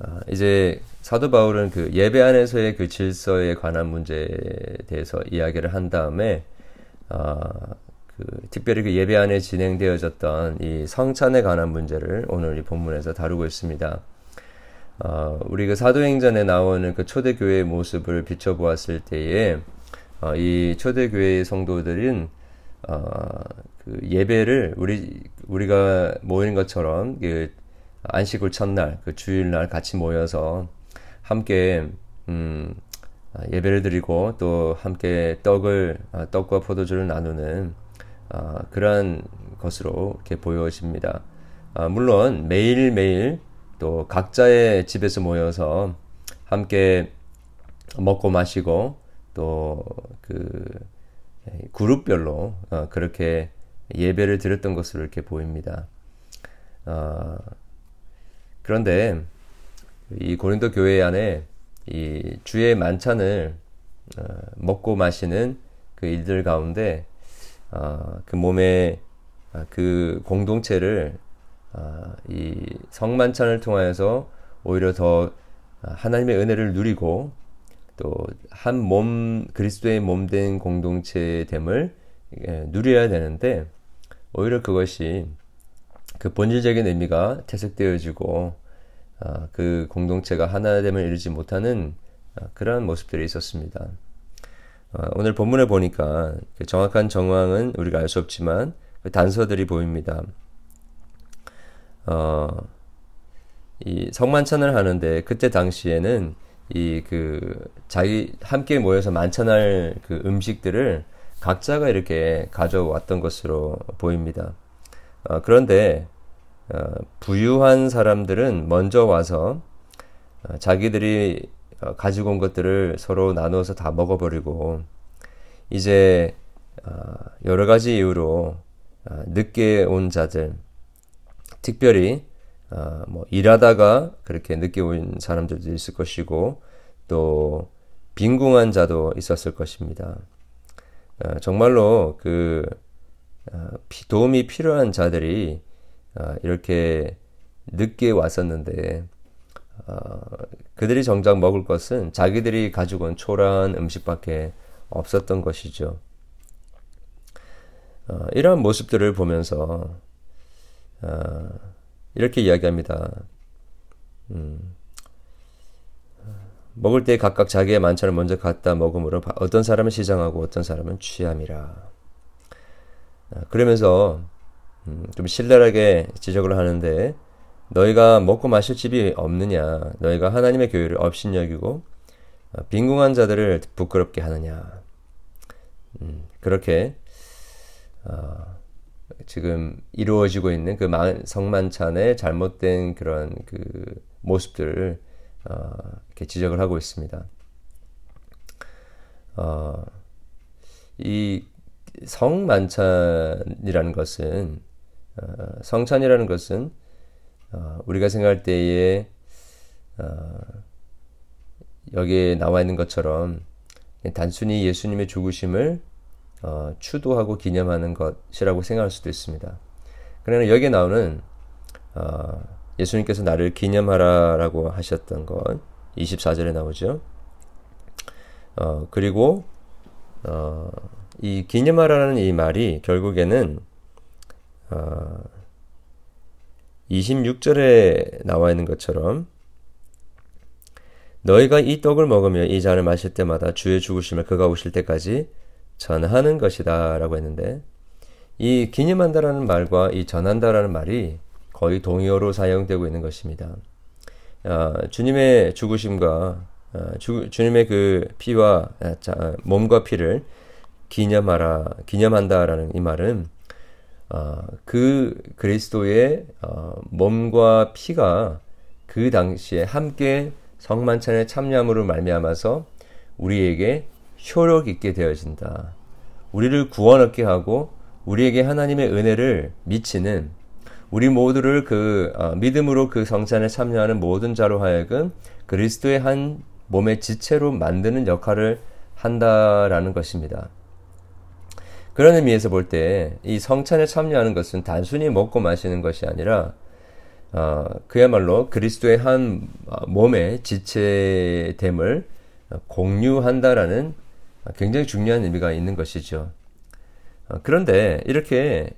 아, 이제 사도 바울은 그 예배 안에서의 그 질서에 관한 문제에 대해서 이야기를 한 다음에 아, 그 특별히 그 예배 안에 진행되어졌던 이 성찬에 관한 문제를 오늘 이 본문에서 다루고 있습니다. 어, 우리 그 사도행전에 나오는 그 초대교회의 모습을 비춰보았을 때에 어, 이 초대교회의 성도들은 어, 그 예배를 우리 우리가 모이는 것처럼 그 안식일 첫날 그 주일날 같이 모여서 함께 음, 예배를 드리고 또 함께 떡을 떡과 포도주를 나누는 그러한 것으로 이렇게 보여집니다. 물론 매일 매일 또 각자의 집에서 모여서 함께 먹고 마시고 또 그 그룹별로 어, 그렇게 예배를 드렸던 것으로 이렇게 보입니다. 어, 그런데 이 고린도 교회 안에 이 주의 만찬을 어, 먹고 마시는 그 일들 가운데 어, 그 몸의 아, 그 공동체를 아, 이 성만찬을 통하여서 오히려 더 하나님의 은혜를 누리고 또 한 몸 그리스도의 몸 된 공동체됨을 예, 누려야 되는데 오히려 그것이 그 본질적인 의미가 퇴색되어지고 아, 그 공동체가 하나됨을 이루지 못하는 아, 그러한 모습들이 있었습니다. 오늘 본문에 보니까 그 정확한 정황은 우리가 알 수 없지만 그 단서들이 보입니다. 어, 이 성만찬을 하는데 그때 당시에는 이 그 자기 함께 모여서 만찬할 그 음식들을 각자가 이렇게 가져왔던 것으로 보입니다. 어, 그런데 어, 부유한 사람들은 먼저 와서 어, 자기들이 어, 가지고 온 것들을 서로 나누어서 다 먹어버리고 이제 어, 여러 가지 이유로 어, 늦게 온 자들 특별히 어, 뭐 일하다가 그렇게 늦게 온 사람들도 있을 것이고 또 빈궁한 자도 있었을 것입니다. 어, 정말로 그 어, 도움이 필요한 자들이 어, 이렇게 늦게 왔었는데 어, 그들이 정작 먹을 것은 자기들이 가지고 온 초라한 음식밖에 없었던 것이죠. 어, 이러한 모습들을 보면서 어, 이렇게 이야기합니다. 음, 먹을 때 각각 자기의 만찬을 먼저 갖다 먹음으로 어떤 사람은 시장하고 어떤 사람은 취함이라. 어, 그러면서 음, 좀 신랄하게 지적을 하는데 너희가 먹고 마실 집이 없느냐? 너희가 하나님의 교회를 업신여기고 어, 빈궁한 자들을 부끄럽게 하느냐? 음, 그렇게 어, 지금 이루어지고 있는 그 성만찬의 잘못된 그런 그 모습들을 어, 이렇게 지적을 하고 있습니다. 어, 이 성만찬이라는 것은 어, 성찬이라는 것은 어, 우리가 생각할 때에 어, 여기에 나와 있는 것처럼 단순히 예수님의 죽으심을 어, 추도하고 기념하는 것이라고 생각할 수도 있습니다. 그러나 여기에 나오는 어, 예수님께서 나를 기념하라라고 하셨던 것 24절에 나오죠. 어, 그리고 어, 이 기념하라는 이 말이 결국에는 어, 26절에 나와 있는 것처럼 너희가 이 떡을 먹으며 이 잔을 마실 때마다 주의 죽으심을 그가 오실 때까지 전하는 것이다 라고 했는데 이 기념한다라는 말과 이 전한다라는 말이 거의 동의어로 사용되고 있는 것입니다. 어, 주님의 죽으심과 어, 주, 주님의 그 피와 아, 자, 몸과 피를 기념하라 기념한다라는 이 말은 어, 그 그리스도의 어, 몸과 피가 그 당시에 함께 성만찬에 참여함으로 말미암아서 우리에게 효력 있게 되어진다. 우리를 구원 얻게 하고 우리에게 하나님의 은혜를 미치는 우리 모두를 그 어, 믿음으로 그 성찬에 참여하는 모든 자로 하여금 그리스도의 한 몸의 지체로 만드는 역할을 한다라는 것입니다. 그런 의미에서 볼 때 이 성찬에 참여하는 것은 단순히 먹고 마시는 것이 아니라 어, 그야말로 그리스도의 한 몸의 지체됨을 공유한다라는 굉장히 중요한 의미가 있는 것이죠. 어, 그런데 이렇게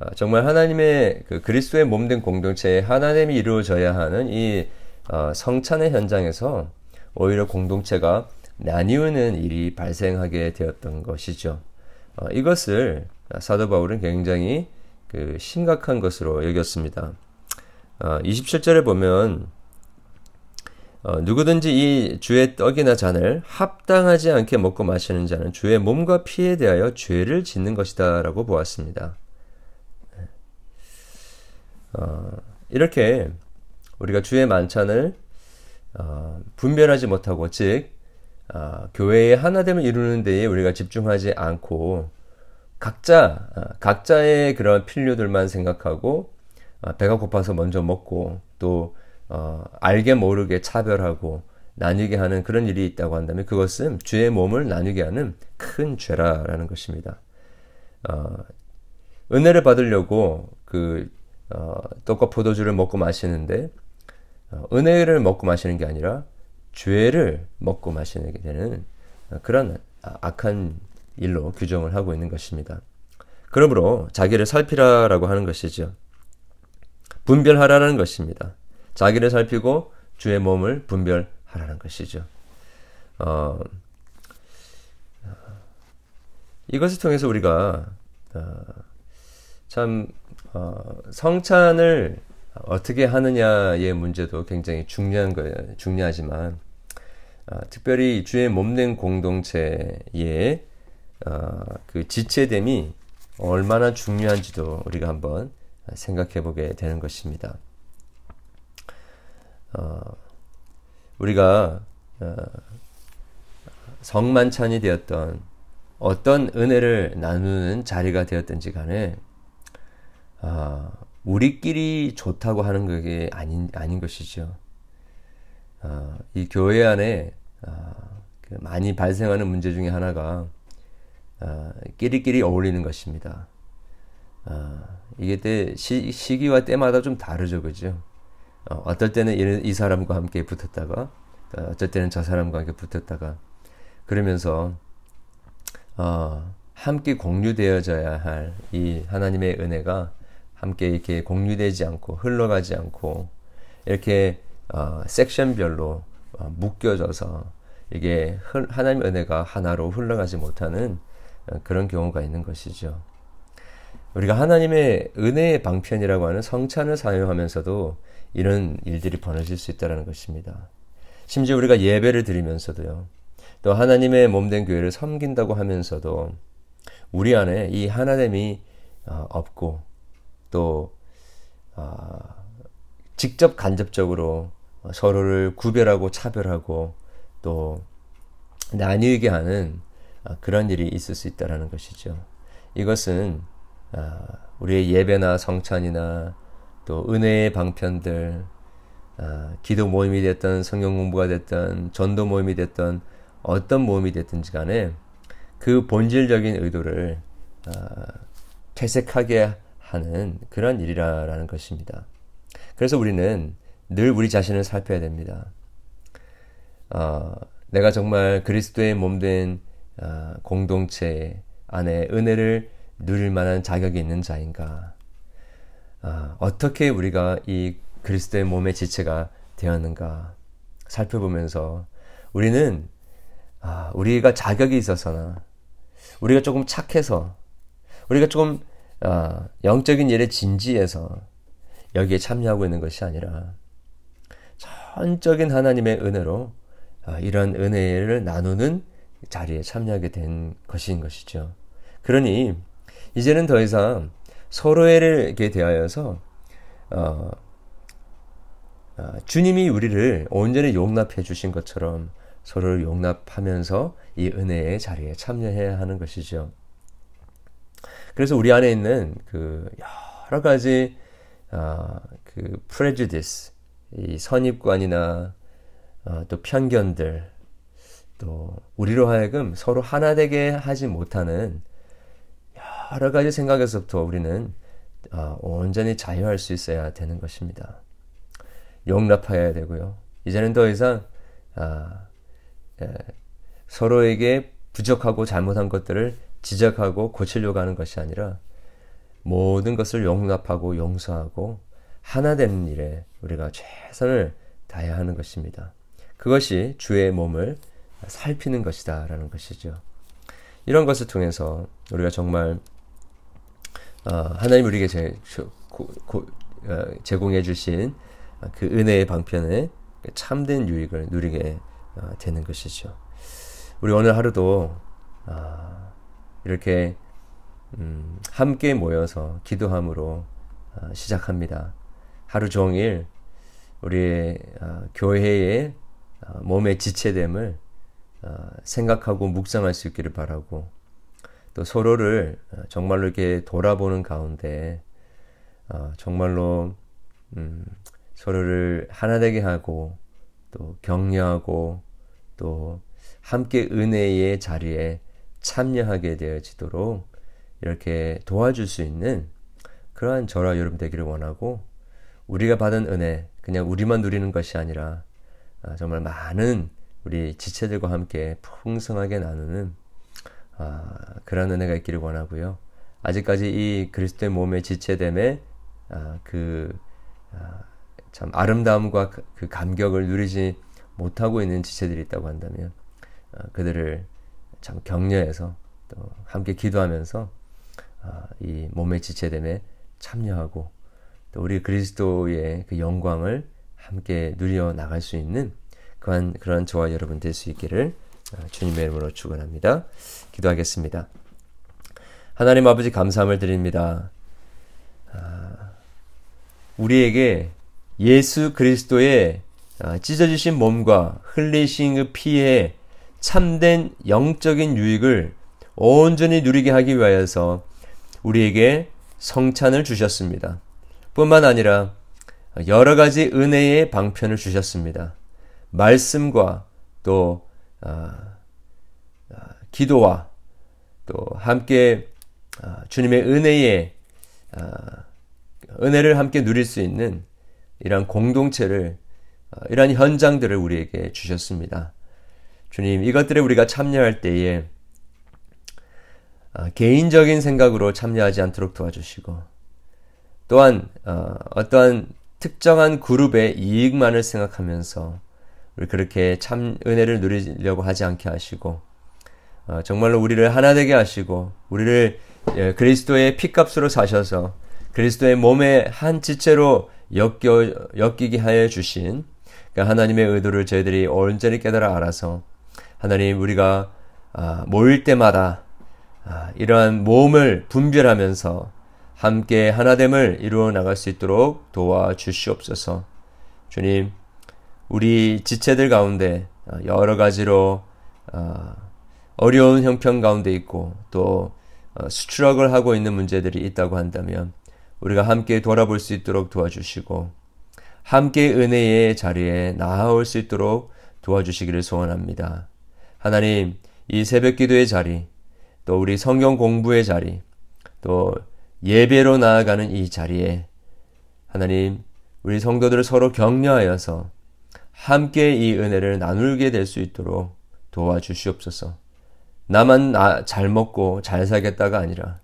어, 정말 하나님의 그 그리스도의 몸된 공동체에 하나님이 이루어져야 하는 이 어, 성찬의 현장에서 오히려 공동체가 나뉘는 일이 발생하게 되었던 것이죠. 이것을 사도 바울은 굉장히 그 심각한 것으로 여겼습니다. 27절에 보면 어, 누구든지 이 주의 떡이나 잔을 합당하지 않게 먹고 마시는 자는 주의 몸과 피에 대하여 죄를 짓는 것이다 라고 보았습니다. 어, 이렇게 우리가 주의 만찬을 어, 분별하지 못하고 즉 어, 교회의 하나됨을 이루는 데에 우리가 집중하지 않고 각자 어, 각자의 그런 필요들만 생각하고 어, 배가 고파서 먼저 먹고 또 어, 알게 모르게 차별하고 나뉘게 하는 그런 일이 있다고 한다면 그것은 주의 몸을 나누게 하는 큰 죄라라는 것입니다. 어, 은혜를 받으려고 그 어, 떡과 포도주를 먹고 마시는데 어, 은혜를 먹고 마시는 게 아니라 죄를 먹고 마시게 되는 그런 악한 일로 규정을 하고 있는 것입니다. 그러므로 자기를 살피라라고 하는 것이죠. 분별하라는 것입니다. 자기를 살피고 주의 몸을 분별하라는 것이죠. 어, 이것을 통해서 우리가 어, 참 어, 성찬을 어떻게 하느냐의 문제도 굉장히 중요한 거예요. 중요하지만 어, 특별히 주의 몸된 공동체의 어, 그 지체됨이 얼마나 중요한지도 우리가 한번 생각해 보게 되는 것입니다. 어, 우리가 어, 성만찬이 되었던 어떤 은혜를 나누는 자리가 되었든지 간에 어, 우리끼리 좋다고 하는 그게 아닌 아닌 것이죠. 어, 이 교회 안에 어, 그 많이 발생하는 문제 중에 하나가 어, 끼리끼리 어울리는 것입니다. 어, 이게 때 시, 시기와 때마다 좀 다르죠, 그죠? 어, 떨 때는 이, 이, 사람과 함께 붙었다가 어, 어쩔 때는 저 사람과 함께 붙었다가 그러면서 어, 함께 공유되어져야 할 이 하나님의 은혜가 함께 이렇게 공유되지 않고 흘러가지 않고 이렇게 어, 섹션별로 어, 묶여져서 이게 하나님의 은혜가 하나로 흘러가지 못하는 어, 그런 경우가 있는 것이죠. 우리가 하나님의 은혜의 방편이라고 하는 성찬을 사용하면서도 이런 일들이 벌어질 수 있다는 것입니다. 심지어 우리가 예배를 드리면서도요. 또 하나님의 몸된 교회를 섬긴다고 하면서도 우리 안에 이 하나됨이 어, 없고 또 어, 직접 간접적으로 서로를 구별하고 차별하고 또 나뉘게 하는 어, 그런 일이 있을 수 있다는 것이죠. 이것은 우리의 예배나 성찬이나 또 은혜의 방편들, 아, 기도 모임이 됐던 성경 공부가 됐던 전도 모임이 됐던 어떤 모임이 됐든지 간에 그 본질적인 의도를 아, 퇴색하게 하는 그런 일이라는 것입니다. 그래서 우리는 늘 우리 자신을 살펴야 됩니다. 어, 내가 정말 그리스도의 몸된 어, 공동체 안에 은혜를 누릴 만한 자격이 있는 자인가? 아, 어떻게 우리가 이 그리스도의 몸의 지체가 되었는가 살펴보면서 우리는 아, 우리가 자격이 있어서나 우리가 조금 착해서 우리가 조금 아, 영적인 일에 진지해서 여기에 참여하고 있는 것이 아니라 전적인 하나님의 은혜로 아, 이런 은혜를 나누는 자리에 참여하게 된 것인 것이죠. 그러니 이제는 더 이상 서로에게 대하여서 어, 어, 주님이 우리를 온전히 용납해 주신 것처럼 서로를 용납하면서 이 은혜의 자리에 참여해야 하는 것이죠. 그래서 우리 안에 있는 그 여러 가지 어, 그 prejudice, 이 선입관이나 어, 또 편견들, 또 우리로 하여금 서로 하나 되게 하지 못하는 여러 가지 생각에서부터 우리는 어, 온전히 자유할 수 있어야 되는 것입니다. 용납해야 되고요. 이제는 더 이상 아, 예, 서로에게 부족하고 잘못한 것들을 지적하고 고치려고 하는 것이 아니라 모든 것을 용납하고 용서하고 하나 되는 일에 우리가 최선을 다해야 하는 것입니다. 그것이 주의 몸을 살피는 것이다 라는 것이죠. 이런 것을 통해서 우리가 정말 어, 하나님 우리에게 제, 어, 제공해 주신 그 은혜의 방편에 참된 유익을 누리게 어, 되는 것이죠. 우리 오늘 하루도 아, 이렇게 음, 함께 모여서 기도함으로 아, 시작합니다. 하루 종일 우리의 아, 교회의 몸의 지체됨을 생각하고 묵상할 수 있기를 바라고 또 서로를 정말로 이렇게 돌아보는 가운데 정말로 음, 서로를 하나 되게 하고 또 격려하고 또 함께 은혜의 자리에 참여하게 되어지도록 이렇게 도와줄 수 있는 그러한 저와 여러분 되기를 원하고 우리가 받은 은혜 그냥 우리만 누리는 것이 아니라 아, 정말 많은 우리 지체들과 함께 풍성하게 나누는 아, 그런 은혜가 있기를 원하고요. 아직까지 이 그리스도의 몸의 지체됨에 아, 그참 아름다움과 그, 그 감격을 누리지 못하고 있는 지체들이 있다고 한다면 어, 그들을 참 격려해서 또 함께 기도하면서 어, 이 몸의 지체됨에 참여하고 또 우리 그리스도의 그 영광을 함께 누려 나갈 수 있는 그런 그런 저와 여러분 될 수 있기를 어, 주님의 이름으로 축원합니다. 기도하겠습니다. 하나님 아버지 감사함을 드립니다. 아, 우리에게 예수 그리스도의 찢어지신 몸과 흘리신 그 피에 참된 영적인 유익을 온전히 누리게 하기 위하여서 우리에게 성찬을 주셨습니다. 뿐만 아니라 여러 가지 은혜의 방편을 주셨습니다. 말씀과 또 아, 아, 기도와 또 함께 아, 주님의 은혜의 아, 은혜를 함께 누릴 수 있는 이러한 공동체를 아, 이러한 현장들을 우리에게 주셨습니다. 주님, 이것들에 우리가 참여할 때에 어, 개인적인 생각으로 참여하지 않도록 도와주시고, 또한 어, 어떠한 특정한 그룹의 이익만을 생각하면서 우리 그렇게 참 은혜를 누리려고 하지 않게 하시고, 어, 정말로 우리를 하나 되게 하시고, 우리를 예, 그리스도의 피값으로 사셔서 그리스도의 몸의 한 지체로 엮여, 엮이게 하여 주신 그 하나님의 의도를 저희들이 온전히 깨달아 알아서 하나님 우리가 아, 모일 때마다 아, 이러한 모험을 분별하면서 함께 하나됨을 이루어 나갈 수 있도록 도와주시옵소서. 주님, 우리 지체들 가운데 아, 여러 가지로 어려운 형편 가운데 있고 또 어, 수출학을 하고 있는 문제들이 있다고 한다면 우리가 함께 돌아볼 수 있도록 도와주시고 함께 은혜의 자리에 나아올 수 있도록 도와주시기를 소원합니다. 하나님, 이 새벽 기도의 자리, 또 우리 성경 공부의 자리, 또 예배로 나아가는 이 자리에 하나님, 우리 성도들을 서로 격려하여서 함께 이 은혜를 나누게 될 수 있도록 도와주시옵소서. 나만 잘 먹고 잘 살겠다가 아니라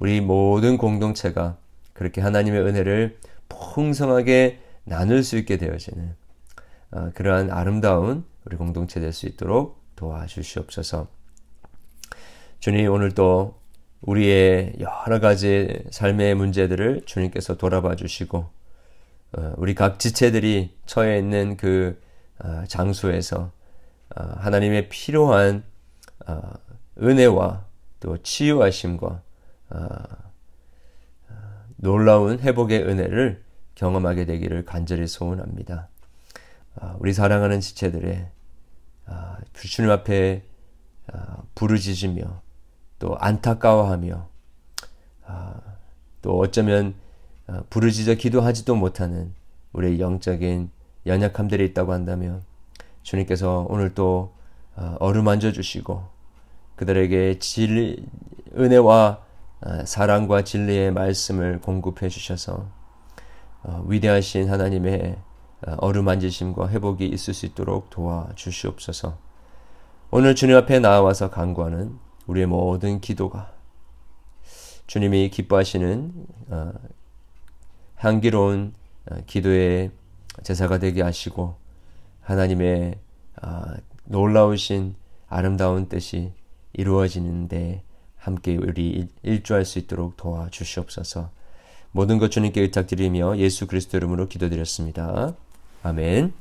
우리 모든 공동체가 그렇게 하나님의 은혜를 풍성하게 나눌 수 있게 되어지는 어, 그러한 아름다운 우리 공동체 될 수 있도록 도와주시옵소서. 주님 오늘도 우리의 여러 가지 삶의 문제들을 주님께서 돌아봐 주시고 어, 우리 각 지체들이 처해 있는 그 어, 장소에서 어, 하나님의 필요한 은혜와 또 치유하심과 놀라운 회복의 은혜를 경험하게 되기를 간절히 소원합니다. 우리 사랑하는 지체들의 아, 주님 앞에 아, 부르짖으며 또 안타까워하며 아, 또 어쩌면 부르짖어 기도하지도 못하는 우리의 영적인 연약함들이 있다고 한다면 주님께서 오늘 또 어루만져 주시고 그들에게 진 은혜와 사랑과 진리의 말씀을 공급해 주셔서 어, 위대하신 하나님의 어루만지심과 회복이 있을 수 있도록 도와 주시옵소서. 오늘 주님 앞에 나와서 간구하는 우리의 모든 기도가 주님이 기뻐하시는 어, 향기로운 어, 기도의 제사가 되게 하시고 하나님의 아, 놀라우신 아름다운 뜻이 이루어지는데 함께 우리 일조할 수 있도록 도와주시옵소서. 모든 것 주님께 의탁드리며 예수 그리스도 이름으로 기도드렸습니다. 아멘.